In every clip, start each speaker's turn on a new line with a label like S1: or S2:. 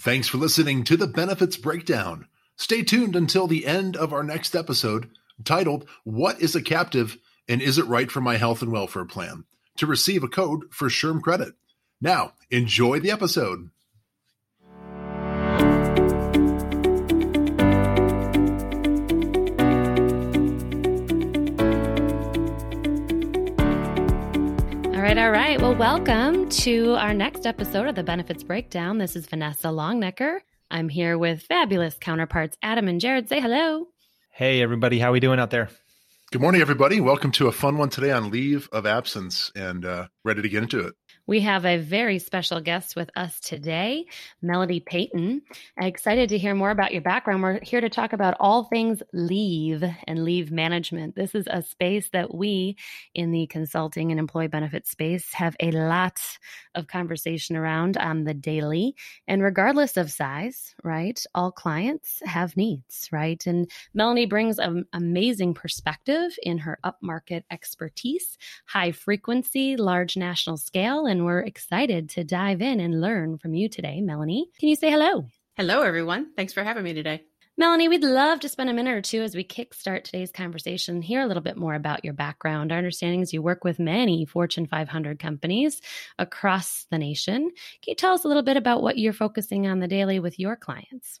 S1: Thanks for listening to the Benefits Breakdown. Stay tuned until the end of our next episode titled, What is a Captive and Is It Right for My Health and Welfare Plan? to receive a code for SHRM credit. Now, enjoy the episode.
S2: Right. Well, welcome to our next episode of the Benefits Breakdown. This is Vanessa Longnecker. I'm here with fabulous counterparts Adam and Jared. Say hello.
S3: Hey, everybody. How are we doing out there?
S1: Good morning, everybody. Welcome to a fun one today on leave of absence and uh, ready to get into it.
S2: We have a very special guest with us today, Melanie Payton. Excited to hear more about your background. We're here to talk about all things leave and leave management. This is a space that we in the consulting and employee benefit space have a lot of conversation around on the daily. And regardless of size, right, all clients have needs, right? And Melanie brings an amazing perspective in her upmarket expertise, high frequency, large national scale, and and we're excited to dive in and learn from you today. Melanie, can you say hello?
S4: Hello, everyone. Thanks for having me today.
S2: Melanie, we'd love to spend a minute or two as we kickstart today's conversation, hear a little bit more about your background. Our understanding is you work with many Fortune 500 companies across the nation. Can you tell us a little bit about what you're focusing on the daily with your clients?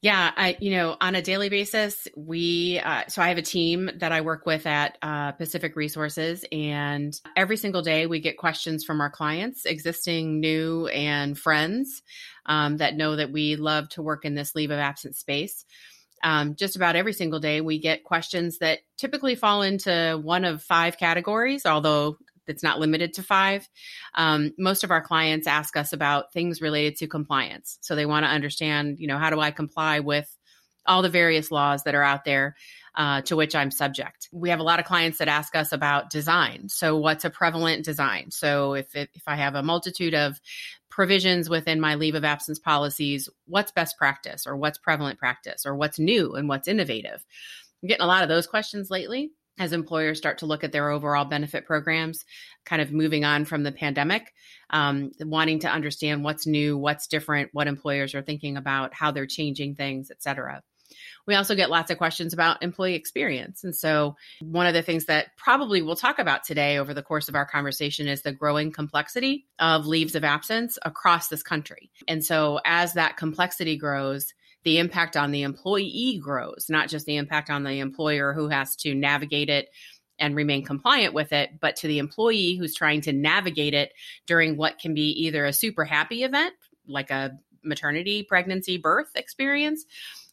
S4: Yeah, I you know on a daily basis we uh, so I have a team that I work with at uh, Pacific Resources, and every single day we get questions from our clients, existing, new, and friends um, that know that we love to work in this leave of absence space. Um, just about every single day we get questions that typically fall into one of five categories, although that's not limited to five. Um, most of our clients ask us about things related to compliance. So they want to understand, you know, how do I comply with all the various laws that are out there uh, to which I'm subject. We have a lot of clients that ask us about design. So, what's a prevalent design? So, if it, if I have a multitude of provisions within my leave of absence policies, what's best practice, or what's prevalent practice, or what's new and what's innovative? I'm getting a lot of those questions lately as employers start to look at their overall benefit programs, kind of moving on from the pandemic, um, wanting to understand what's new, what's different, what employers are thinking about, how they're changing things, et cetera. We also get lots of questions about employee experience. And so, one of the things that probably we'll talk about today over the course of our conversation is the growing complexity of leaves of absence across this country. And so, as that complexity grows, the impact on the employee grows, not just the impact on the employer who has to navigate it and remain compliant with it, but to the employee who's trying to navigate it during what can be either a super happy event, like a maternity, pregnancy, birth experience,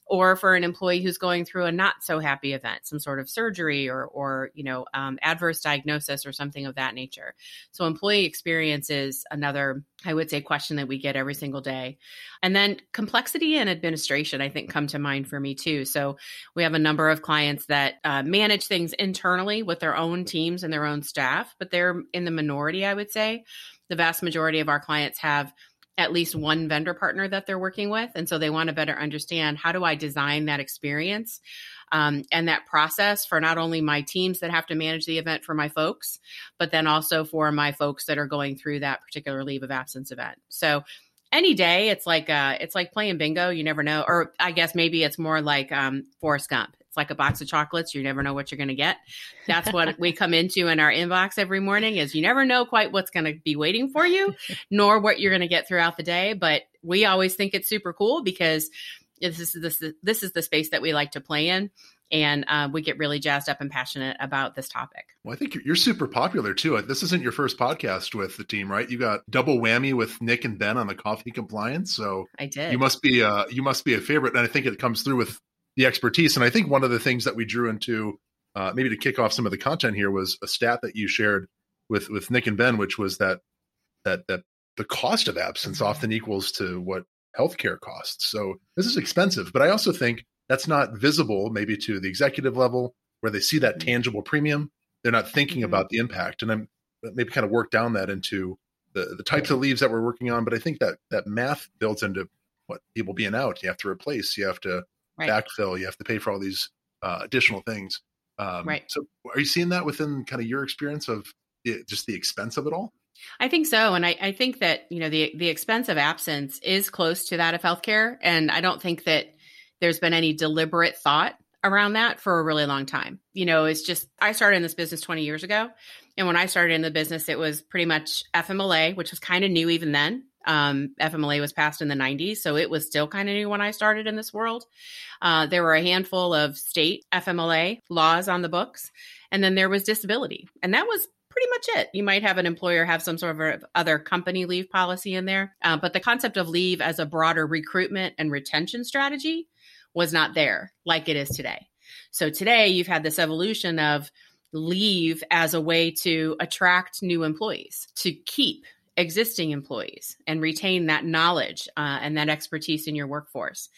S4: or for an employee who's going through a not so happy event, some sort of surgery or, or you know, um, adverse diagnosis or something of that nature. So, employee experience is another, I would say, question that we get every single day. And then complexity and administration, I think, come to mind for me too. So, we have a number of clients that uh, manage things internally with their own teams and their own staff, but they're in the minority, I would say. The vast majority of our clients have at least one vendor partner that they're working with. And so they want to better understand how do I design that experience um, and that process for not only my teams that have to manage the event for my folks, but then also for my folks that are going through that particular leave of absence event. So any day it's like uh it's like playing bingo you never know or i guess maybe it's more like um forrest gump it's like a box of chocolates. You never know what you're going to get. That's what we come into in our inbox every morning is you never know quite what's going to be waiting for you, nor what you're going to get throughout the day. But we always think it's super cool because this is this, this is the space that we like to play in and uh, we get really jazzed up and passionate about this topic.
S1: Well, I think you're super popular too. This isn't your first podcast with the team, right? You got double whammy with Nick and Ben on the coffee compliance, so
S4: I did.
S1: You must be uh, you must be a favorite, and I think it comes through with the expertise. And I think one of the things that we drew into, uh, maybe to kick off some of the content here, was a stat that you shared with with Nick and Ben, which was that that that the cost of absence mm-hmm. often equals to what healthcare costs. So this is expensive, but I also think that's not visible maybe to the executive level where they see that mm-hmm. tangible premium. They're not thinking mm-hmm. about the impact, and I'm maybe kind of work down that into the the types of leaves that we're working on. But I think that that math builds into what people being out. You have to replace. You have to right. backfill. You have to pay for all these uh, additional things. Um,
S4: right.
S1: So, are you seeing that within kind of your experience of just the expense of it all?
S4: I think so. And I, I think that, you know, the the expense of absence is close to that of healthcare. And I don't think that there's been any deliberate thought around that for a really long time. You know, it's just I started in this business 20 years ago. And when I started in the business, it was pretty much FMLA, which was kind of new even then. Um, FMLA was passed in the 90s, so it was still kind of new when I started in this world. Uh, there were a handful of state FMLA laws on the books, and then there was disability, and that was pretty much it. You might have an employer have some sort of other company leave policy in there, uh, but the concept of leave as a broader recruitment and retention strategy was not there like it is today. So today you've had this evolution of leave as a way to attract new employees, to keep existing employees and retain that knowledge uh, and that expertise in your workforce.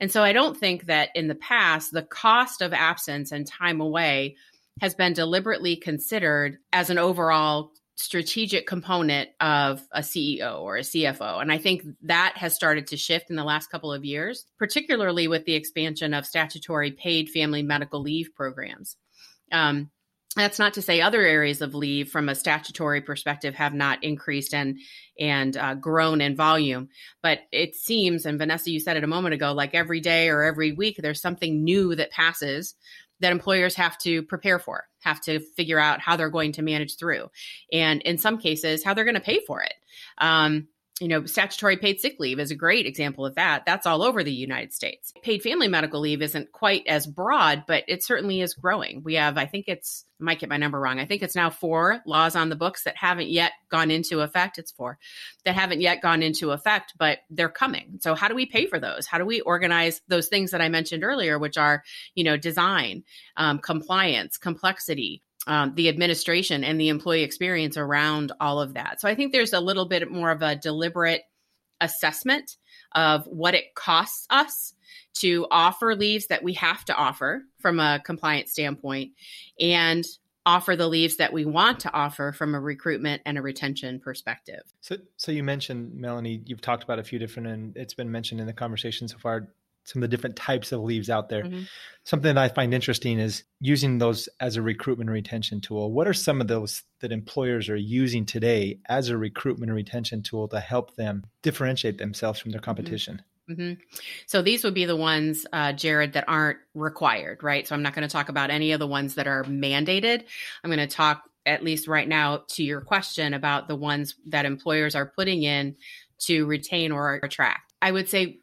S4: And so I don't think that in the past, the cost of absence and time away has been deliberately considered as an overall strategic component of a CEO or a CFO. And I think that has started to shift in the last couple of years, particularly with the expansion of statutory paid family medical leave programs. Um, that's not to say other areas of leave from a statutory perspective have not increased and and uh, grown in volume. But it seems and vanessa you said it a moment ago like every day or every week there's something new that passes that employers have to prepare for have to figure out how they're going to manage through and in some cases how they're going to pay for it. Um, you know, statutory paid sick leave is a great example of that. That's all over the United States. Paid family medical leave isn't quite as broad, but it certainly is growing. We have, I think it's, I might get my number wrong. I think it's now four laws on the books that haven't yet gone into effect. It's four that haven't yet gone into effect, but they're coming. So how do we pay for those? How do we organize those things that I mentioned earlier, which are, you know, design, um, compliance, complexity, um, the administration and the employee experience around all of that. So I think there's a little bit more of a deliberate assessment of what it costs us to offer leaves that we have to offer from a compliance standpoint and offer the leaves that we want to offer from a recruitment and a retention perspective.
S3: So so you mentioned Melanie, you've talked about a few different and it's been mentioned in the conversation so far some of the different types of leaves out there. Mm-hmm. Something that I find interesting is using those as a recruitment and retention tool. What are some of those that employers are using today as a recruitment and retention tool to help them differentiate themselves from their mm-hmm. competition?
S4: Mm-hmm. So these would be the ones, uh, Jared, that aren't required, right? So I'm not going to talk about any of the ones that are mandated. I'm going to talk, at least right now, to your question about the ones that employers are putting in to retain or attract. I would say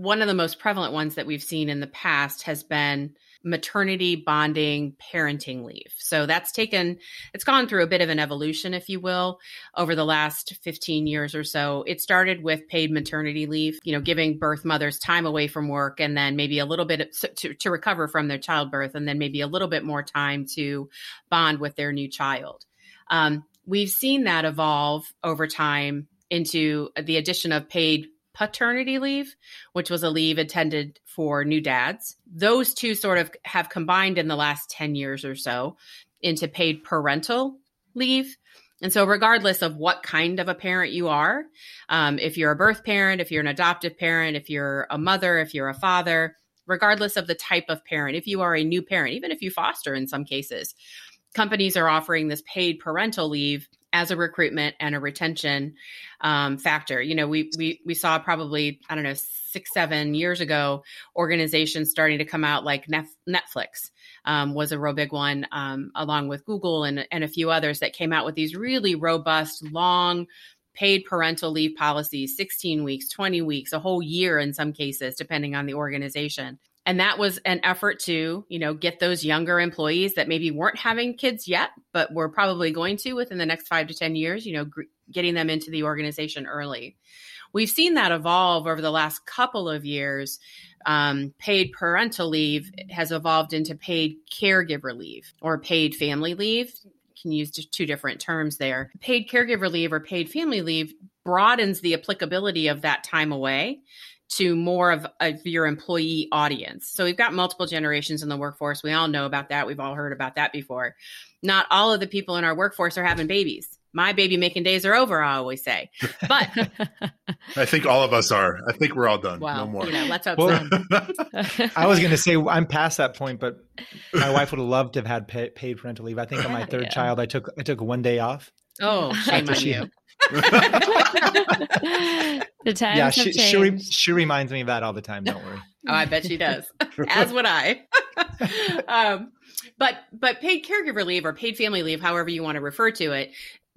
S4: one of the most prevalent ones that we've seen in the past has been maternity bonding parenting leave. So that's taken, it's gone through a bit of an evolution, if you will, over the last 15 years or so. It started with paid maternity leave, you know, giving birth mothers time away from work and then maybe a little bit to, to recover from their childbirth and then maybe a little bit more time to bond with their new child. Um, we've seen that evolve over time into the addition of paid paternity leave, which was a leave intended for new dads. Those two sort of have combined in the last 10 years or so into paid parental leave. And so, regardless of what kind of a parent you are, um, if you're a birth parent, if you're an adoptive parent, if you're a mother, if you're a father, regardless of the type of parent, if you are a new parent, even if you foster in some cases, companies are offering this paid parental leave as a recruitment and a retention um, factor. You know, we we we saw probably I don't know six seven years ago organizations starting to come out like Netflix um, was a real big one, um, along with Google and and a few others that came out with these really robust long paid parental leave policies 16 weeks 20 weeks a whole year in some cases depending on the organization and that was an effort to you know get those younger employees that maybe weren't having kids yet but were probably going to within the next five to ten years you know gr- getting them into the organization early. We've seen that evolve over the last couple of years. Um, paid parental leave has evolved into paid caregiver leave or paid family leave. Can use two different terms there. Paid caregiver leave or paid family leave broadens the applicability of that time away to more of, of your employee audience. So we've got multiple generations in the workforce. We all know about that. We've all heard about that before. Not all of the people in our workforce are having babies. My baby making days are over, I always say. But
S1: I think all of us are. I think we're all done.
S4: Well,
S1: no more.
S4: You know, let's hope well,
S3: so. I was going to say I'm past that point, but my wife would have loved to have had pay, paid parental leave. I think on my third yeah. child, I took I took one day off
S4: Oh, shame on
S2: you. the times
S3: yeah,
S2: she,
S3: she, she, she, reminds me of that all the time. Don't worry.
S4: oh, I bet she does. As would I. um, but but paid caregiver leave or paid family leave, however you want to refer to it,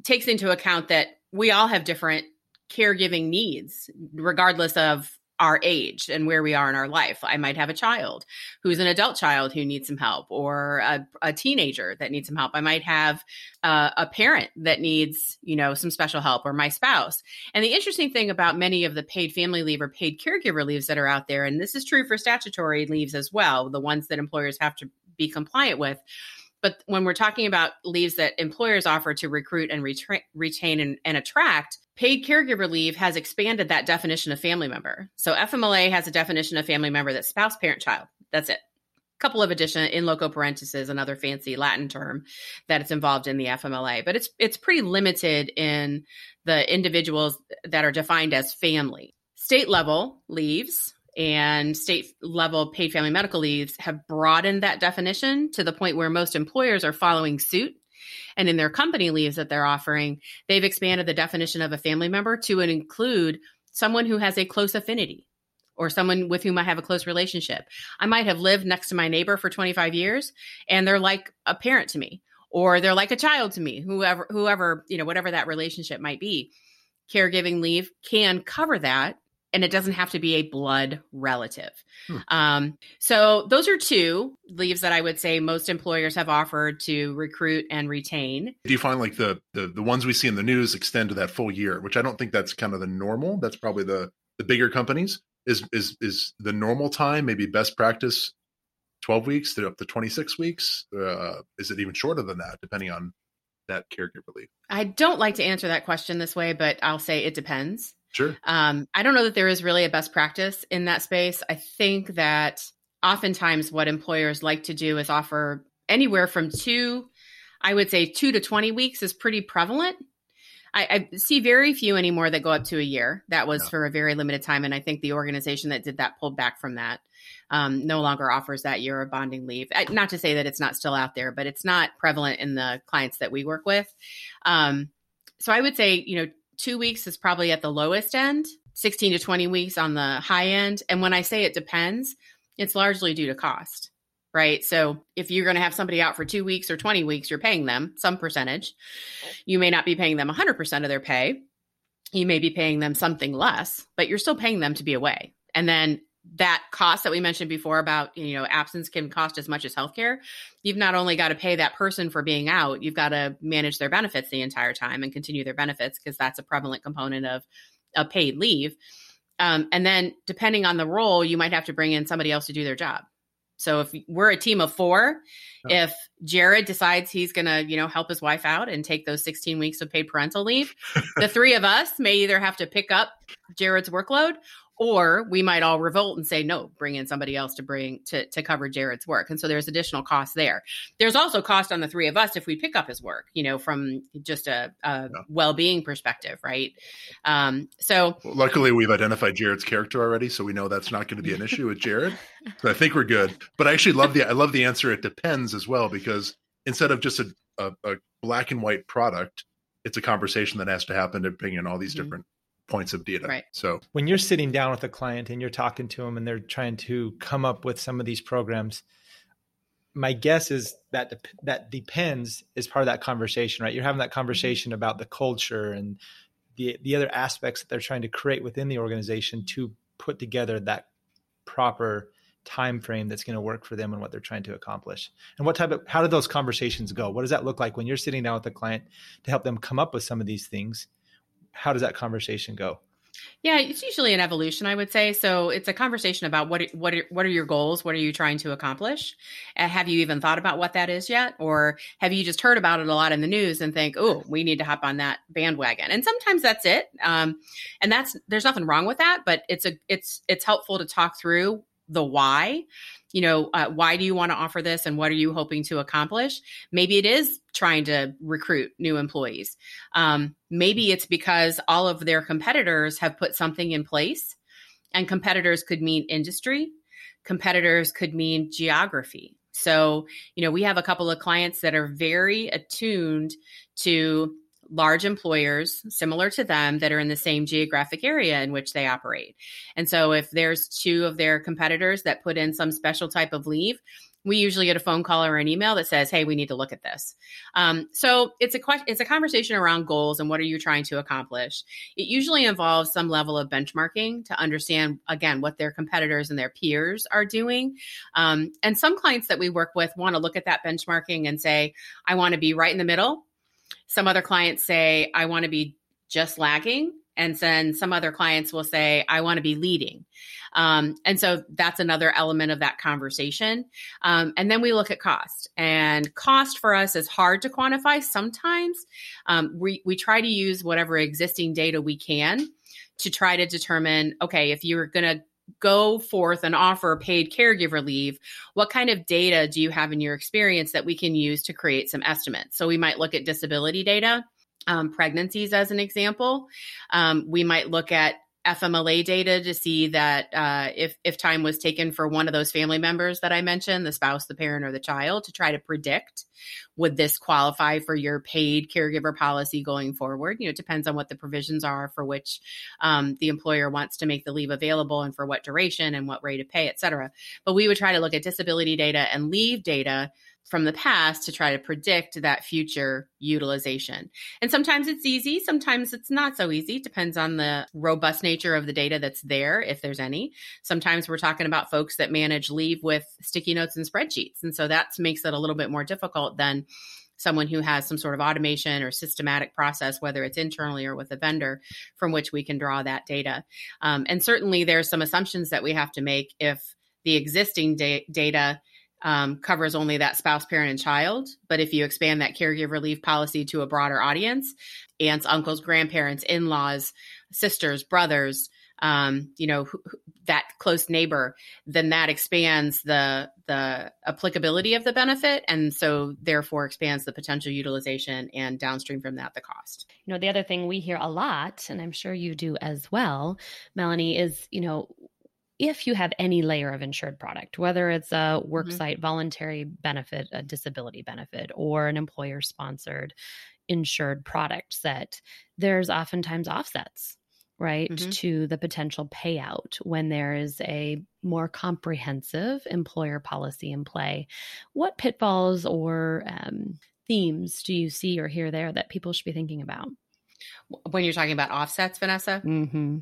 S4: takes into account that we all have different caregiving needs, regardless of our age and where we are in our life. I might have a child who's an adult child who needs some help, or a, a teenager that needs some help. I might have uh, a parent that needs, you know, some special help, or my spouse. And the interesting thing about many of the paid family leave or paid caregiver leaves that are out there, and this is true for statutory leaves as well, the ones that employers have to be compliant with. But when we're talking about leaves that employers offer to recruit and retra- retain and, and attract, paid caregiver leave has expanded that definition of family member. So FMLA has a definition of family member that's spouse, parent, child. That's it. Couple of addition in loco parentis, another fancy Latin term that it's involved in the FMLA, but it's it's pretty limited in the individuals that are defined as family. State level leaves and state level paid family medical leaves have broadened that definition to the point where most employers are following suit. And in their company leaves that they're offering, they've expanded the definition of a family member to include someone who has a close affinity or someone with whom I have a close relationship. I might have lived next to my neighbor for 25 years and they're like a parent to me or they're like a child to me, whoever whoever, you know, whatever that relationship might be. Caregiving leave can cover that and it doesn't have to be a blood relative. Hmm. Um, so those are two leaves that I would say most employers have offered to recruit and retain.
S1: Do you find like the, the the ones we see in the news extend to that full year, which I don't think that's kind of the normal. That's probably the the bigger companies. Is is is the normal time maybe best practice 12 weeks to up to 26 weeks? Uh, is it even shorter than that, depending on that caregiver leave?
S4: I don't like to answer that question this way, but I'll say it depends.
S1: Sure.
S4: Um, I don't know that there is really a best practice in that space. I think that oftentimes what employers like to do is offer anywhere from two, I would say two to 20 weeks is pretty prevalent. I, I see very few anymore that go up to a year. That was for a very limited time. And I think the organization that did that pulled back from that. Um, no longer offers that year of bonding leave. I, not to say that it's not still out there, but it's not prevalent in the clients that we work with. Um, so I would say, you know, two weeks is probably at the lowest end, 16 to 20 weeks on the high end. And when I say it depends, it's largely due to cost, right? So if you're going to have somebody out for two weeks or 20 weeks, you're paying them some percentage. You may not be paying them 100% of their pay. You may be paying them something less, but you're still paying them to be away. And then that cost that we mentioned before about you know absence can cost as much as healthcare. You've not only got to pay that person for being out you've got to manage their benefits the entire time and continue their benefits because that's a prevalent component of a paid leave. Um, and then depending on the role you might have to bring in somebody else to do their job. So if we're a team of four oh. if jared decides he's going to you know help his wife out and take those 16 weeks of paid parental leave the three of us may either have to pick up jared's workload or we might all revolt and say no bring in somebody else to bring to, to cover jared's work. And so there's additional cost there. There's also cost on the three of us if we pick up his work you know from just a, a yeah. well-being perspective right? Um, so
S1: well, luckily we've identified jared's character already so we know that's not going to be an issue with jared so i think we're good. But i actually love the i love the answer. It depends as well because instead of just a, a, a black and white product it's a conversation that has to happen to bring in all these mm-hmm. different points of data.
S4: Right.
S1: So
S3: when you're sitting down with a client and you're talking to them and they're trying to come up with some of these programs, my guess is that de- that depends is part of that conversation, right? You're having that mm-hmm. conversation about the culture and the the other aspects that they're trying to create within the organization to put together that proper time frame that's going to work for them and what they're trying to accomplish and what type of how do those conversations go what does that look like when you're sitting down with a client to help them come up with some of these things how does that conversation go?
S4: Yeah, it's usually an evolution, I would say. So it's a conversation about what what are, what are your goals? What are you trying to accomplish? Uh, have you even thought about what that is yet, or have you just heard about it a lot in the news and think, oh, we need to hop on that bandwagon? And sometimes that's it, um, and that's there's nothing wrong with that. But it's a it's it's helpful to talk through the why you know, uh, why do you want to offer this and what are you hoping to accomplish? Maybe it is trying to recruit new employees. Um, maybe it's because all of their competitors have put something in place, and competitors could mean industry, competitors could mean geography. So, you know, we have a couple of clients that are very attuned to large employers similar to them that are in the same geographic area in which they operate. And so if there's two of their competitors that put in some special type of leave, we usually get a phone call or an email that says, "Hey, we need to look at this." Um, so it's a it's a conversation around goals and what are you trying to accomplish. It usually involves some level of benchmarking to understand again what their competitors and their peers are doing. Um, and some clients that we work with want to look at that benchmarking and say, "I want to be right in the middle." Some other clients say, "I want to be just lagging." And then some other clients will say, I want to be leading. Um, and so that's another element of that conversation. Um, and then we look at cost. And cost for us is hard to quantify sometimes. Um, we, we try to use whatever existing data we can to try to determine okay, if you're going to go forth and offer paid caregiver leave, what kind of data do you have in your experience that we can use to create some estimates? So we might look at disability data. Um, pregnancies as an example. Um, we might look at FMLA data to see that uh, if if time was taken for one of those family members that I mentioned, the spouse, the parent, or the child, to try to predict would this qualify for your paid caregiver policy going forward. You know, it depends on what the provisions are for which um, the employer wants to make the leave available and for what duration and what rate of pay, et cetera. But we would try to look at disability data and leave data from the past to try to predict that future utilization. And sometimes it's easy, sometimes it's not so easy. It depends on the robust nature of the data that's there, if there's any. Sometimes we're talking about folks that manage leave with sticky notes and spreadsheets. And so that makes it a little bit more difficult than someone who has some sort of automation or systematic process, whether it's internally or with a vendor, from which we can draw that data. Um, and certainly there's some assumptions that we have to make if the existing da- data um, covers only that spouse, parent, and child. But if you expand that caregiver leave policy to a broader audience, aunts, uncles, grandparents, in laws, sisters, brothers, um, you know, that close neighbor, then that expands the the applicability of the benefit, and so therefore expands the potential utilization and downstream from that the cost.
S2: You know, the other thing we hear a lot, and I'm sure you do as well, Melanie, is you know if you have any layer of insured product, whether it's a worksite mm-hmm. voluntary benefit, a disability benefit, or an employer sponsored insured product set, there's oftentimes offsets right mm-hmm. to the potential payout when there is a more comprehensive employer policy in play what pitfalls or um, themes do you see or hear there that people should be thinking about
S4: when you're talking about offsets vanessa
S2: mm-hmm.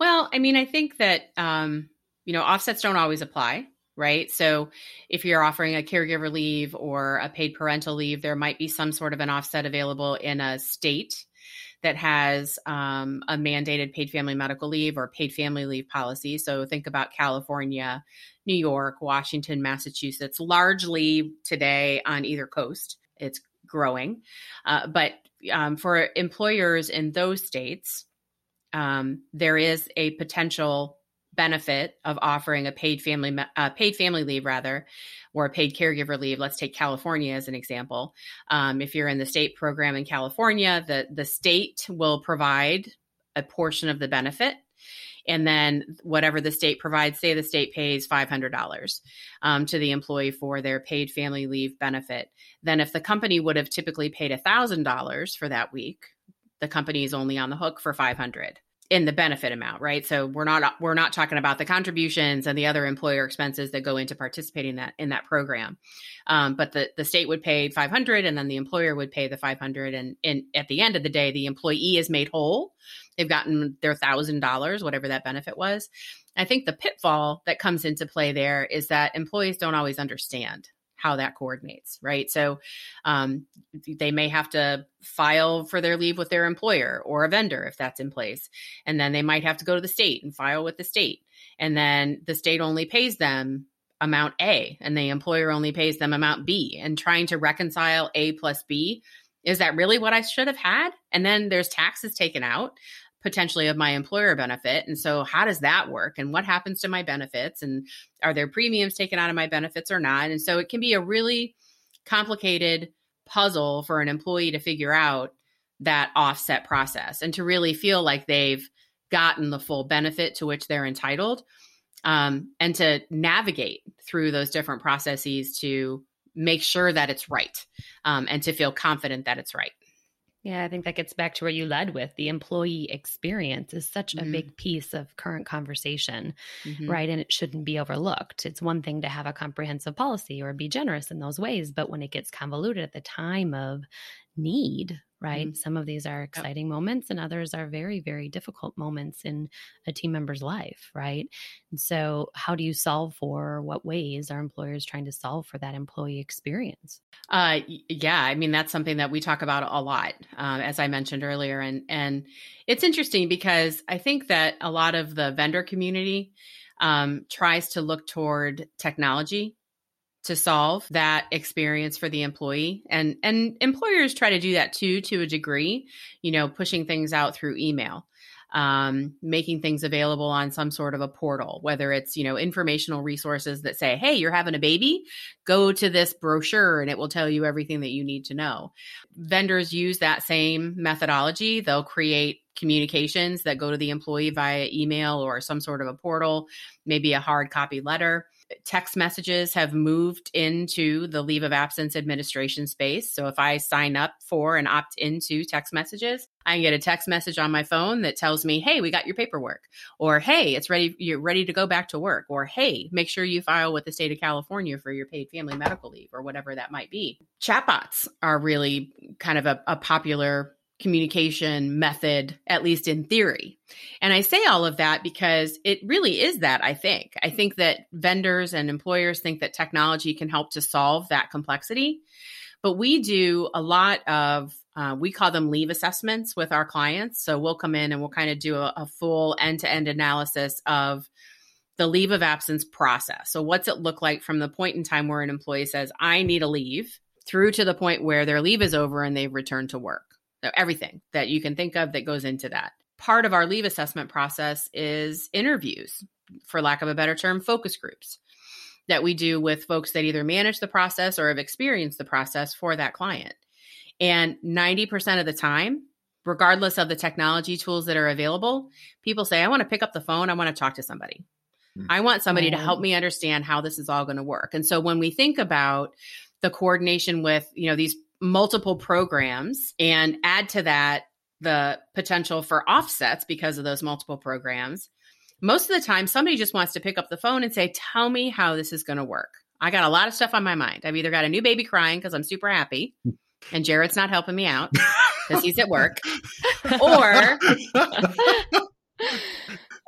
S4: Well, I mean, I think that um, you know offsets don't always apply, right? So if you're offering a caregiver leave or a paid parental leave, there might be some sort of an offset available in a state that has um, a mandated paid family medical leave or paid family leave policy. So think about California, New York, Washington, Massachusetts, largely today on either coast. It's growing. Uh, but um, for employers in those states, um, there is a potential benefit of offering a paid family uh, paid family leave rather or a paid caregiver leave. Let's take california as an example. Um, if you're in the state program in california the, the state will provide a portion of the benefit and then whatever the state provides say the state pays $500 um, to the employee for their paid family leave benefit then if the company would have typically paid $1000 for that week the company is only on the hook for 500 in the benefit amount, right? So we're not we're not talking about the contributions and the other employer expenses that go into participating that in that program. Um, but the the state would pay 500 and then the employer would pay the 500 and, and at the end of the day the employee is made whole. They've gotten their $1000 whatever that benefit was. I think the pitfall that comes into play there is that employees don't always understand how that coordinates, right? So um, they may have to file for their leave with their employer or a vendor if that's in place. And then they might have to go to the state and file with the state. And then the state only pays them amount A and the employer only pays them amount B. And trying to reconcile A plus B is that really what I should have had? And then there's taxes taken out potentially of my employer benefit. And so, how does that work? And what happens to my benefits? And are there premiums taken out of my benefits or not? And so, it can be a really complicated puzzle for an employee to figure out that offset process and to really feel like they've gotten the full benefit to which they're entitled um, and to navigate through those different processes to make sure that it's right um, and to feel confident that it's right.
S2: Yeah, I think that gets back to where you led with the employee experience is such mm-hmm. a big piece of current conversation, mm-hmm. right? And it shouldn't be overlooked. It's one thing to have a comprehensive policy or be generous in those ways, but when it gets convoluted at the time of need, right? Mm-hmm. Some of these are exciting yep. moments and others are very, very difficult moments in a team member's life, right? And so, how do you solve for what ways are employers trying to solve for that employee experience?
S4: Uh, yeah, I mean, that's something that we talk about a lot, uh, as I mentioned earlier. And, and it's interesting because I think that a lot of the vendor community um, tries to look toward technology to solve that experience for the employee. And and employers try to do that too to a degree you know pushing things out through email um, making things available on some sort of a portal whether it's you know informational resources that say hey you're having a baby go to this brochure and it will tell you everything that you need to know. Vendors use that same methodology. They'll create communications that go to the employee via email or some sort of a portal maybe a hard copy letter text messages have moved into the leave of absence administration space. So if I sign up for and opt into text messages, I get a text message on my phone that tells me, "Hey, we got your paperwork," or "Hey, it's ready. You're ready to go back to work," or "Hey, make sure you file with the state of California for your paid family medical leave," or whatever that might be. Chatbots are really kind of a, a popular communication method, at least in theory. And I say all of that because it really is that, I think. I think that vendors and employers think that technology can help to solve that complexity. But we do a lot of, uh, we call them leave assessments with our clients. So we'll come in and we'll kind of do a, a full end to end analysis of the leave of absence process. So, what's it look like from the point in time where an employee says, I need a leave, through to the point where their leave is over and they've returned to work? Everything that you can think of that goes into that. Part of our leave assessment process is interviews, for lack of a better term, focus groups that we do with folks that either manage the process or have experienced the process for that client. And 90% of the time, regardless of the technology tools that are available, people say, I want to pick up the phone, I want to talk to somebody. Mm-hmm. I want somebody to help me understand how this is all going to work. And so when we think about the coordination with, you know, these multiple programs and add to that the potential for offsets because of those multiple programs, most of the time somebody just wants to pick up the phone and say, Tell me how this is going to work. I got a lot of stuff on my mind. I've either got a new baby crying because I'm super happy and Jared's not helping me out because he's at work, or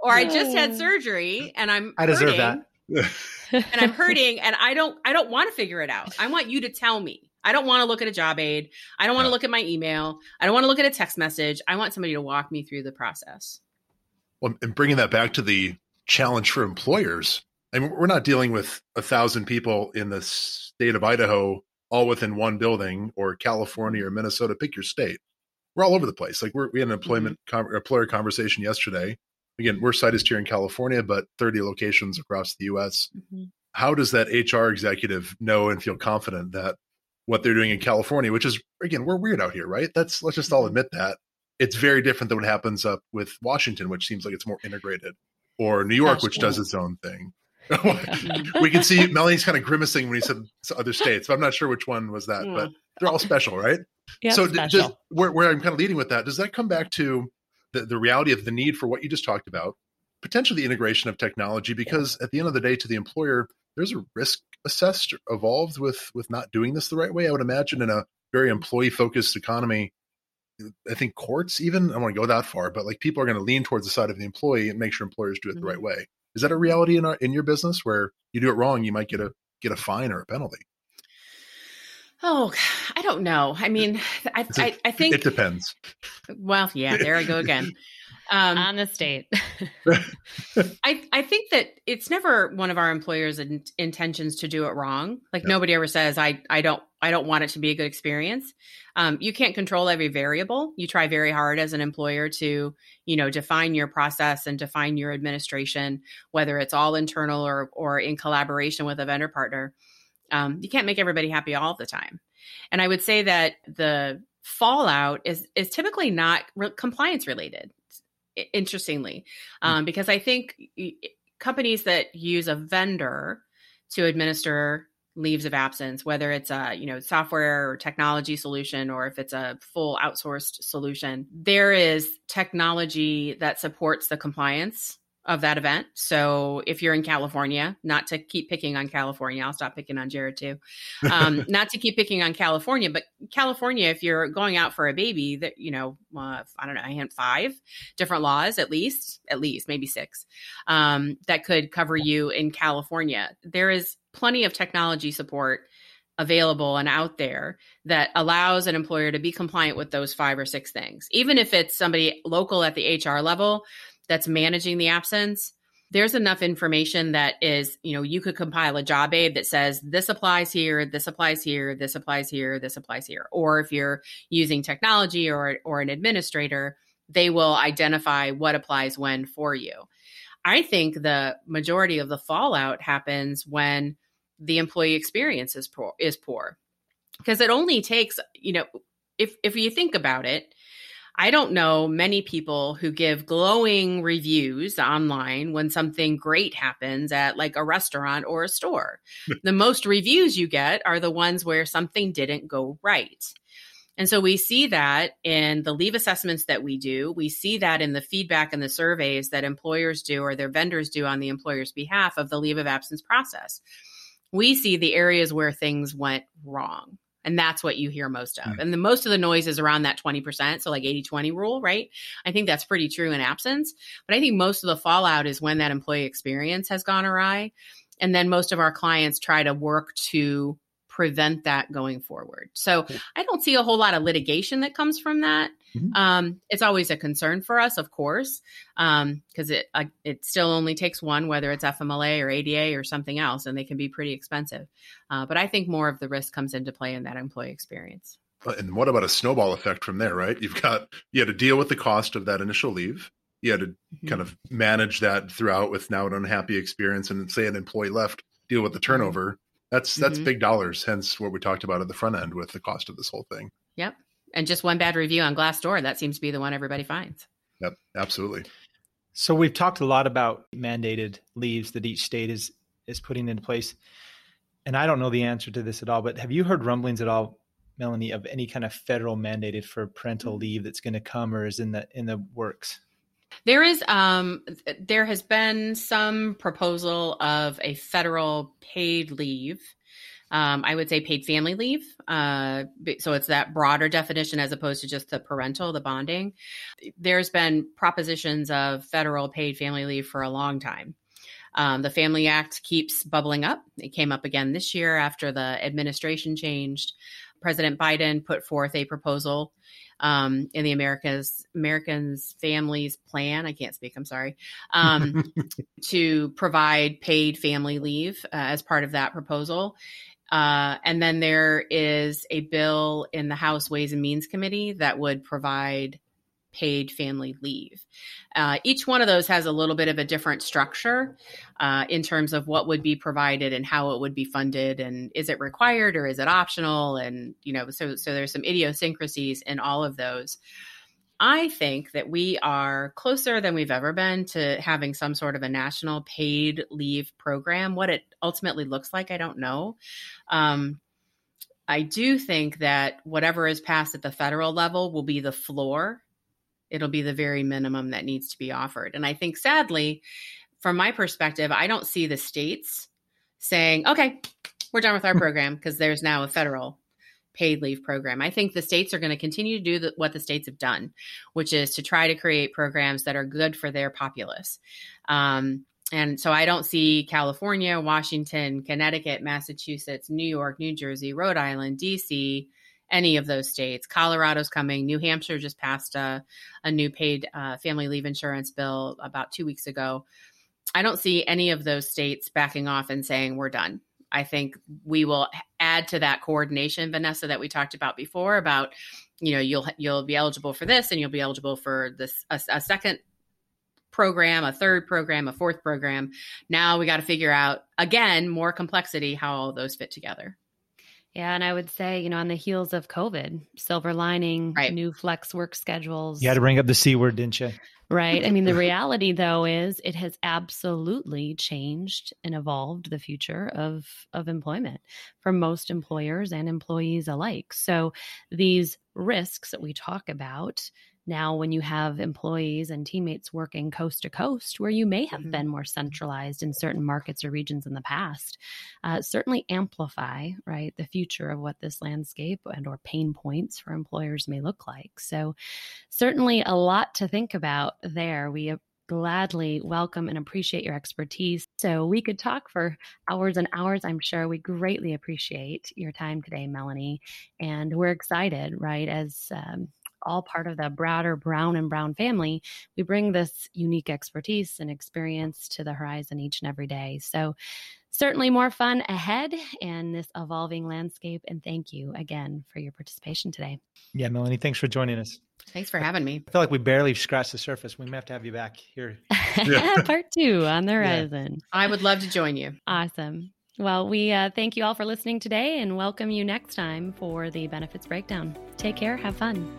S4: or I just had surgery and I'm
S3: I deserve hurting,
S4: that. and I'm hurting and I don't I don't want to figure it out. I want you to tell me. I don't want to look at a job aid. I don't want to look at my email. I don't want to look at a text message. I want somebody to walk me through the process.
S1: Well, and bringing that back to the challenge for employers, I mean, we're not dealing with a thousand people in the state of Idaho all within one building or California or Minnesota. Pick your state. We're all over the place. Like we had an employment mm-hmm. com- employer conversation yesterday. Again, we're situs here in California, but 30 locations across the U.S. Mm-hmm. How does that HR executive know and feel confident that what they're doing in California, which is again, we're weird out here, right? That's let's just all mm-hmm. admit that. It's very different than what happens up with Washington, which seems like it's more integrated, or New York, That's which cool. does its own thing. we can see Melanie's kind of grimacing when he said other states, but I'm not sure which one was that. Yeah. But they're all special, right?
S2: Yeah.
S1: So
S2: special.
S1: Does, where, where I'm kind of leading with that, does that come back to the, the reality of the need for what you just talked about, potentially the integration of technology? Because at the end of the day, to the employer, there's a risk assessed evolved with with not doing this the right way. I would imagine in a very employee focused economy, I think courts even I don't want to go that far, but like people are going to lean towards the side of the employee and make sure employers do it mm-hmm. the right mm-hmm. way. Is that a reality in our, in your business where you do it wrong, you might get a get a fine or a penalty?
S4: Oh, I don't know. I mean, I, I, I, think
S1: it depends.
S4: Well, yeah, there I go again.
S2: Um, on the state.
S4: I, I think that it's never one of our employers' in, intentions to do it wrong. Like yeah. nobody ever says, I, I don't, I don't want it to be a good experience. Um, you can't control every variable. You try very hard as an employer to, you know, define your process and define your administration, whether it's all internal or, or in collaboration with a vendor partner. Um, you can't make everybody happy all the time. And I would say that the fallout is is typically not re- compliance related interestingly, hmm. um, because I think companies that use a vendor to administer leaves of absence, whether it's a you know software or technology solution or if it's a full outsourced solution. There is technology that supports the compliance of that event. So if you're in California, not to keep picking on California, I'll stop picking on Jared too. Um, not to keep picking on California, but California, if you're going out for a baby, that you know, uh, I don't know, I had five different laws at least, at least maybe six, um, that could cover you in California. There is plenty of technology support available and out there that allows an employer to be compliant with those five or six things. Even if it's somebody local at the HR level, that's managing the absence, there's enough information that is, you know, you could compile a job aid that says this applies here, this applies here, this applies here, this applies here. Or if you're using technology or or an administrator, they will identify what applies when for you. I think the majority of the fallout happens when the employee experience is poor is poor. Because it only takes, you know, if if you think about it, I don't know many people who give glowing reviews online when something great happens at like a restaurant or a store. the most reviews you get are the ones where something didn't go right. And so we see that in the leave assessments that we do. We see that in the feedback and the surveys that employers do or their vendors do on the employer's behalf of the leave of absence process. We see the areas where things went wrong. And that's what you hear most of. Mm. And the most of the noise is around that 20%. So like 80 20 rule, right? I think that's pretty true in absence. But I think most of the fallout is when that employee experience has gone awry. And then most of our clients try to work to prevent that going forward. So I don't see a whole lot of litigation that comes from that. Mm-hmm. Um, it's always a concern for us, of course, because um, it uh, it still only takes one, whether it's FMLA or ADA or something else, and they can be pretty expensive. Uh, but I think more of the risk comes into play in that employee experience.
S1: And what about a snowball effect from there? Right, you've got you had to deal with the cost of that initial leave. You had to mm-hmm. kind of manage that throughout with now an unhappy experience, and say an employee left, deal with the turnover that's that's mm-hmm. big dollars. Hence what we talked about at the front end with the cost of this whole thing.
S4: Yep. And just one bad review on Glassdoor, that seems to be the one everybody finds.
S1: Yep, absolutely.
S3: So we've talked a lot about mandated leaves that each state is is putting into place. And I don't know the answer to this at all, but have you heard rumblings at all, Melanie, of any kind of federal mandated for parental mm-hmm. leave that's going to come or is in the in the works?
S4: There is um there has been some proposal of a federal paid leave. Um, I would say paid family leave. Uh, so it's that broader definition as opposed to just the parental, the bonding. There's been propositions of federal paid family leave for a long time. Um, the Family Act keeps bubbling up. It came up again this year after the administration changed. President Biden put forth a proposal um, in the Americas Americans Families Plan. I can't speak. I'm sorry. Um, to provide paid family leave uh, as part of that proposal. Uh, and then there is a bill in the House Ways and Means Committee that would provide paid family leave. Uh, each one of those has a little bit of a different structure uh, in terms of what would be provided and how it would be funded, and is it required or is it optional? And you know, so so there's some idiosyncrasies in all of those. I think that we are closer than we've ever been to having some sort of a national paid leave program. What it ultimately looks like, I don't know. Um, I do think that whatever is passed at the federal level will be the floor it'll be the very minimum that needs to be offered. And I think sadly, from my perspective, I don't see the states saying, okay, we're done with our program because there's now a federal paid leave program. I think the states are going to continue to do the, what the states have done, which is to try to create programs that are good for their populace. Um, and so I don't see California, Washington, Connecticut, Massachusetts, New York, New Jersey, Rhode Island, DC, any of those states. Colorado's coming. New Hampshire just passed a, a new paid uh, family leave insurance bill about two weeks ago. I don't see any of those states backing off and saying we're done. I think we will add to that coordination, Vanessa, that we talked about before. About you know you'll you'll be eligible for this, and you'll be eligible for this a, a second program, a third program, a fourth program. Now we got to figure out again more complexity how all those fit together.
S2: Yeah, and I would say, you know, on the heels of COVID, silver lining, right. new flex work schedules.
S3: You had to bring up the C word, didn't you?
S2: Right? I mean, the reality though is it has absolutely changed and evolved the future of of employment for most employers and employees alike. So these risks that we talk about now when you have employees and teammates working coast to coast where you may have mm-hmm. been more centralized in certain markets or regions in the past uh, certainly amplify right the future of what this landscape and or pain points for employers may look like so certainly a lot to think about there we gladly welcome and appreciate your expertise. So we could talk for hours and hours, I'm sure. We greatly appreciate your time today, Melanie. And we're excited, right, as um, all part of the broader Brown and Brown family, we bring this unique expertise and experience to the horizon each and every day. So, certainly more fun ahead in this evolving landscape. And thank you again for your participation today.
S3: Yeah, Melanie, thanks for joining us.
S4: Thanks for having me.
S3: I feel like we barely scratched the surface. We may have to have you back here.
S2: Part two on the horizon.
S4: Yeah. I would love to join you.
S2: Awesome. Well, we uh, thank you all for listening today and welcome you next time for the benefits breakdown. Take care. Have fun.